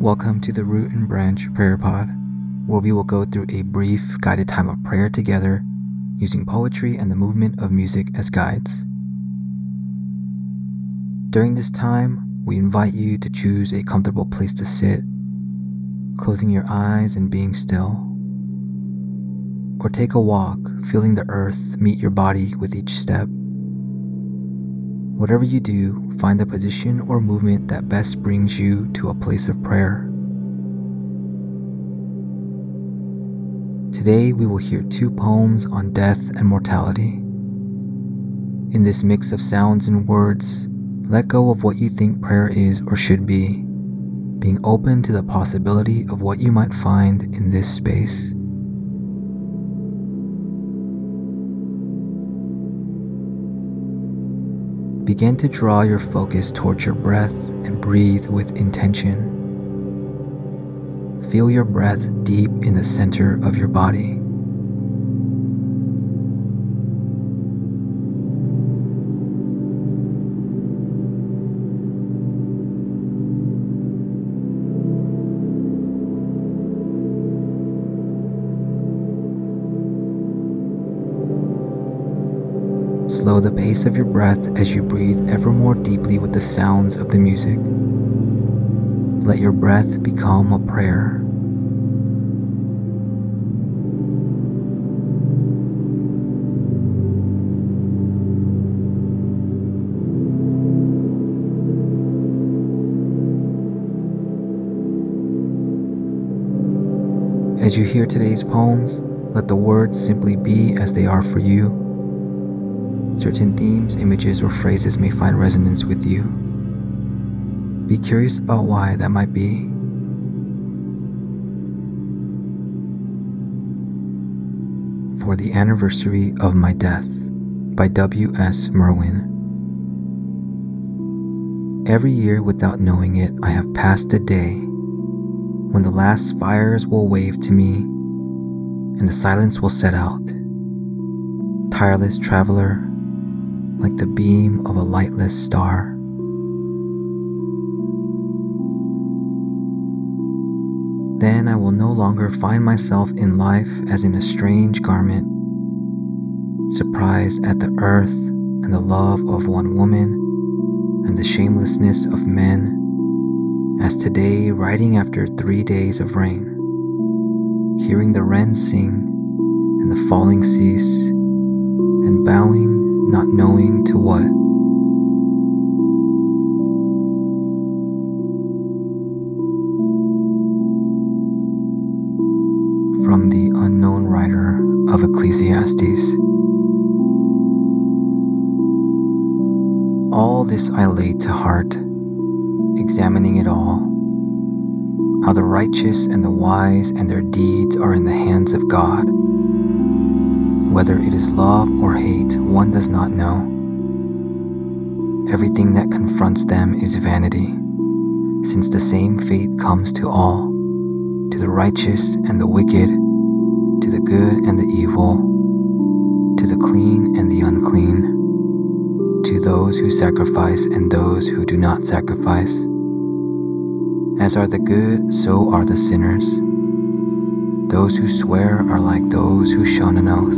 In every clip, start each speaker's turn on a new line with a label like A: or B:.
A: Welcome to the Root and Branch Prayer Pod, where we will go through a brief guided time of prayer together using poetry and the movement of music as guides. During this time, we invite you to choose a comfortable place to sit, closing your eyes and being still. Or take a walk, feeling the earth meet your body with each step. Whatever you do, find the position or movement that best brings you to a place of prayer. Today we will hear two poems on death and mortality. In this mix of sounds and words, let go of what you think prayer is or should be, being open to the possibility of what you might find in this space. Begin to draw your focus towards your breath and breathe with intention. Feel your breath deep in the center of your body. Slow the pace of your breath as you breathe ever more deeply with the sounds of the music. Let your breath become a prayer. As you hear today's poems, let the words simply be as they are for you Certain themes, images, or phrases may find resonance with you. Be curious about why that might be. For the Anniversary of My Death by W.S. Merwin. Every year, without knowing it, I have passed a day when the last fires will wave to me and the silence will set out. Tireless traveler, like the beam of a lightless star. Then I will no longer find myself in life as in a strange garment, surprised at the earth and the love of one woman and the shamelessness of men, as today riding after three days of rain, hearing the wren sing and the falling cease, and bowing not knowing to what. From the unknown writer of Ecclesiastes. All this I laid to heart, examining it all. How the righteous and the wise and their deeds are in the hands of God whether it is love or hate, one does not know. Everything that confronts them is vanity, since the same fate comes to all to the righteous and the wicked, to the good and the evil, to the clean and the unclean, to those who sacrifice and those who do not sacrifice. As are the good, so are the sinners. Those who swear are like those who shun an oath.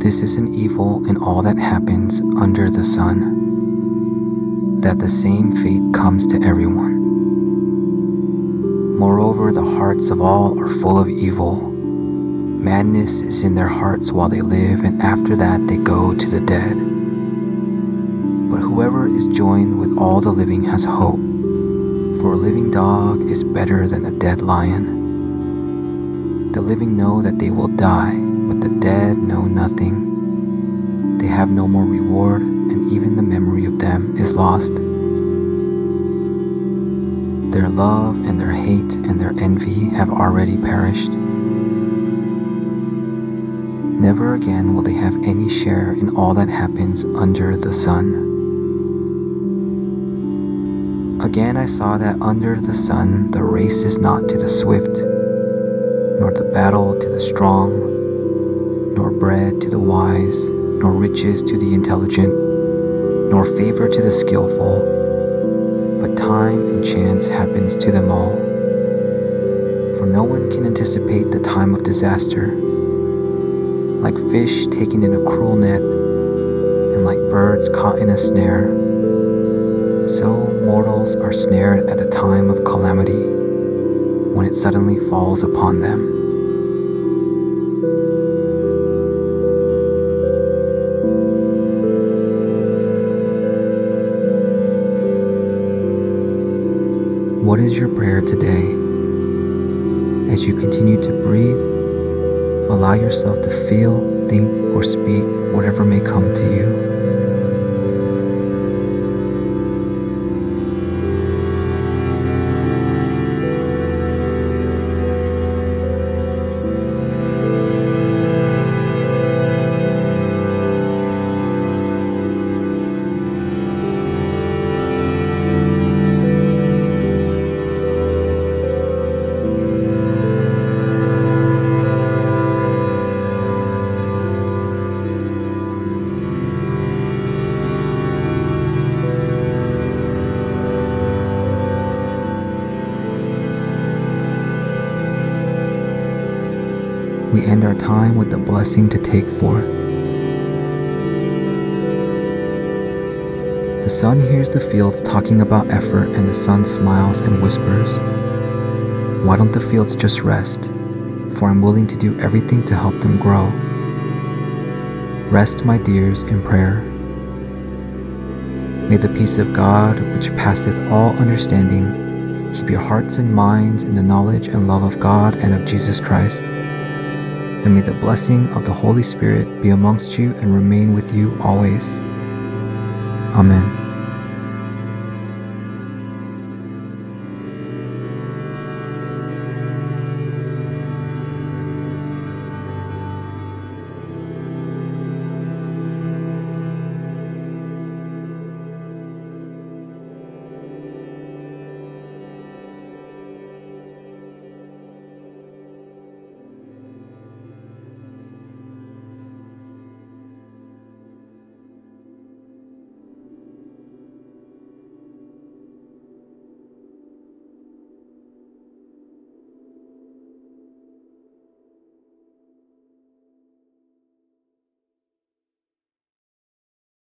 A: This is an evil in all that happens under the sun, that the same fate comes to everyone. Moreover, the hearts of all are full of evil. Madness is in their hearts while they live, and after that they go to the dead. But whoever is joined with all the living has hope, for a living dog is better than a dead lion. The living know that they will die but the dead know nothing. They have no more reward, and even the memory of them is lost. Their love and their hate and their envy have already perished. Never again will they have any share in all that happens under the sun. Again, I saw that under the sun the race is not to the swift, nor the battle to the strong, nor bread to the wise, nor riches to the intelligent, nor favor to the skillful, but time and chance happens to them all. For no one can anticipate the time of disaster. Like fish taken in a cruel net, and like birds caught in a snare, so mortals are snared at a time of calamity when it suddenly falls upon them. What is your prayer today? As you continue to breathe, allow yourself to feel, think, or speak whatever may come to you. We end our time with the blessing to take forth. The sun hears the fields talking about effort, and the sun smiles and whispers, Why don't the fields just rest? For I'm willing to do everything to help them grow. Rest, my dears, in prayer. May the peace of God, which passeth all understanding, keep your hearts and minds in the knowledge and love of God and of Jesus Christ and may the blessing of the Holy Spirit be amongst you and remain with you always. Amen.